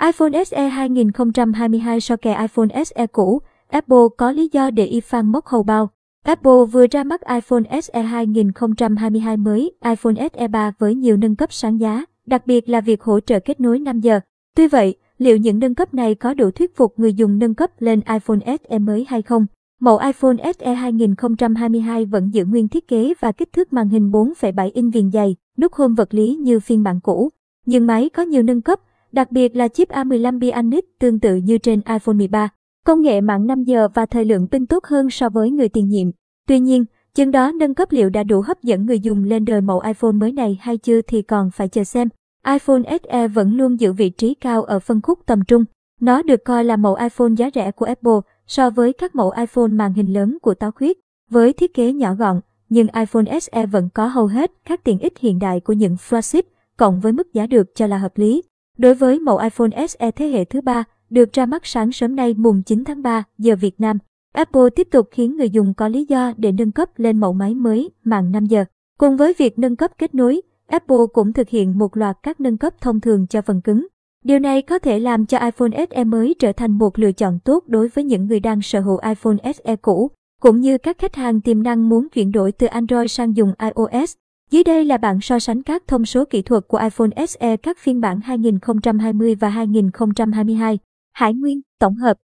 iPhone SE 2022 so kè iPhone SE cũ, Apple có lý do để y phan mốc hầu bao. Apple vừa ra mắt iPhone SE 2022 mới, iPhone SE 3 với nhiều nâng cấp sáng giá, đặc biệt là việc hỗ trợ kết nối 5 giờ. Tuy vậy, liệu những nâng cấp này có đủ thuyết phục người dùng nâng cấp lên iPhone SE mới hay không? Mẫu iPhone SE 2022 vẫn giữ nguyên thiết kế và kích thước màn hình 4,7 inch viền dày, nút home vật lý như phiên bản cũ. Nhưng máy có nhiều nâng cấp, đặc biệt là chip A15 Bionic tương tự như trên iPhone 13. Công nghệ mạng 5 giờ và thời lượng pin tốt hơn so với người tiền nhiệm. Tuy nhiên, chừng đó nâng cấp liệu đã đủ hấp dẫn người dùng lên đời mẫu iPhone mới này hay chưa thì còn phải chờ xem. iPhone SE vẫn luôn giữ vị trí cao ở phân khúc tầm trung. Nó được coi là mẫu iPhone giá rẻ của Apple so với các mẫu iPhone màn hình lớn của táo khuyết. Với thiết kế nhỏ gọn, nhưng iPhone SE vẫn có hầu hết các tiện ích hiện đại của những flagship, cộng với mức giá được cho là hợp lý. Đối với mẫu iPhone SE thế hệ thứ ba, được ra mắt sáng sớm nay mùng 9 tháng 3 giờ Việt Nam, Apple tiếp tục khiến người dùng có lý do để nâng cấp lên mẫu máy mới mạng 5 giờ. Cùng với việc nâng cấp kết nối, Apple cũng thực hiện một loạt các nâng cấp thông thường cho phần cứng. Điều này có thể làm cho iPhone SE mới trở thành một lựa chọn tốt đối với những người đang sở hữu iPhone SE cũ, cũng như các khách hàng tiềm năng muốn chuyển đổi từ Android sang dùng iOS. Dưới đây là bảng so sánh các thông số kỹ thuật của iPhone SE các phiên bản 2020 và 2022. Hải Nguyên, tổng hợp